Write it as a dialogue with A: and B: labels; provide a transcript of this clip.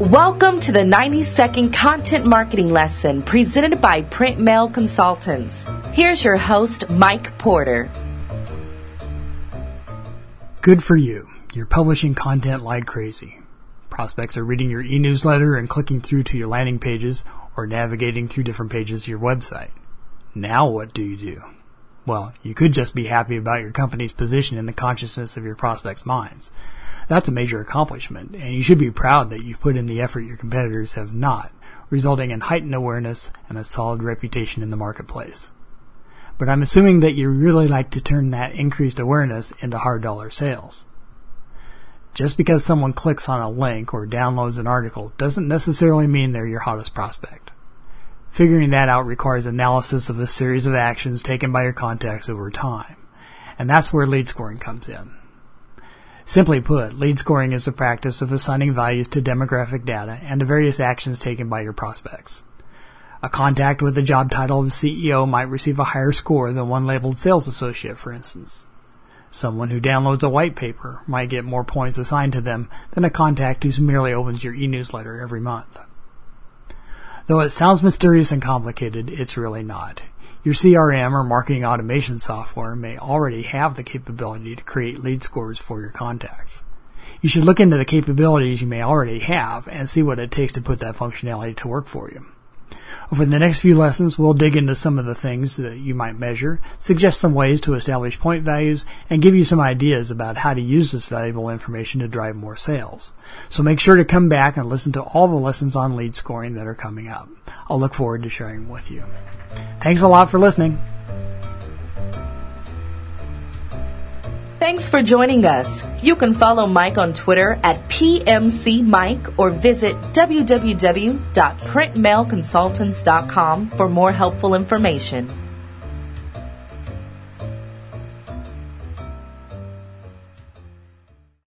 A: Welcome to the 90 second content marketing lesson presented by Print Mail Consultants. Here's your host, Mike Porter.
B: Good for you. You're publishing content like crazy. Prospects are reading your e-newsletter and clicking through to your landing pages or navigating through different pages of your website. Now what do you do? Well, you could just be happy about your company's position in the consciousness of your prospects' minds. That's a major accomplishment, and you should be proud that you've put in the effort your competitors have not, resulting in heightened awareness and a solid reputation in the marketplace. But I'm assuming that you really like to turn that increased awareness into hard dollar sales. Just because someone clicks on a link or downloads an article doesn't necessarily mean they're your hottest prospect. Figuring that out requires analysis of a series of actions taken by your contacts over time. And that's where lead scoring comes in. Simply put, lead scoring is the practice of assigning values to demographic data and to various actions taken by your prospects. A contact with the job title of CEO might receive a higher score than one labeled sales associate, for instance. Someone who downloads a white paper might get more points assigned to them than a contact who merely opens your e-newsletter every month. Though it sounds mysterious and complicated, it's really not. Your CRM or marketing automation software may already have the capability to create lead scores for your contacts. You should look into the capabilities you may already have and see what it takes to put that functionality to work for you. Over the next few lessons, we'll dig into some of the things that you might measure, suggest some ways to establish point values, and give you some ideas about how to use this valuable information to drive more sales. So make sure to come back and listen to all the lessons on lead scoring that are coming up. I'll look forward to sharing with you. Thanks a lot for listening.
A: Thanks for joining us. You can follow Mike on Twitter at PMCMike or visit www.printmailconsultants.com for more helpful information.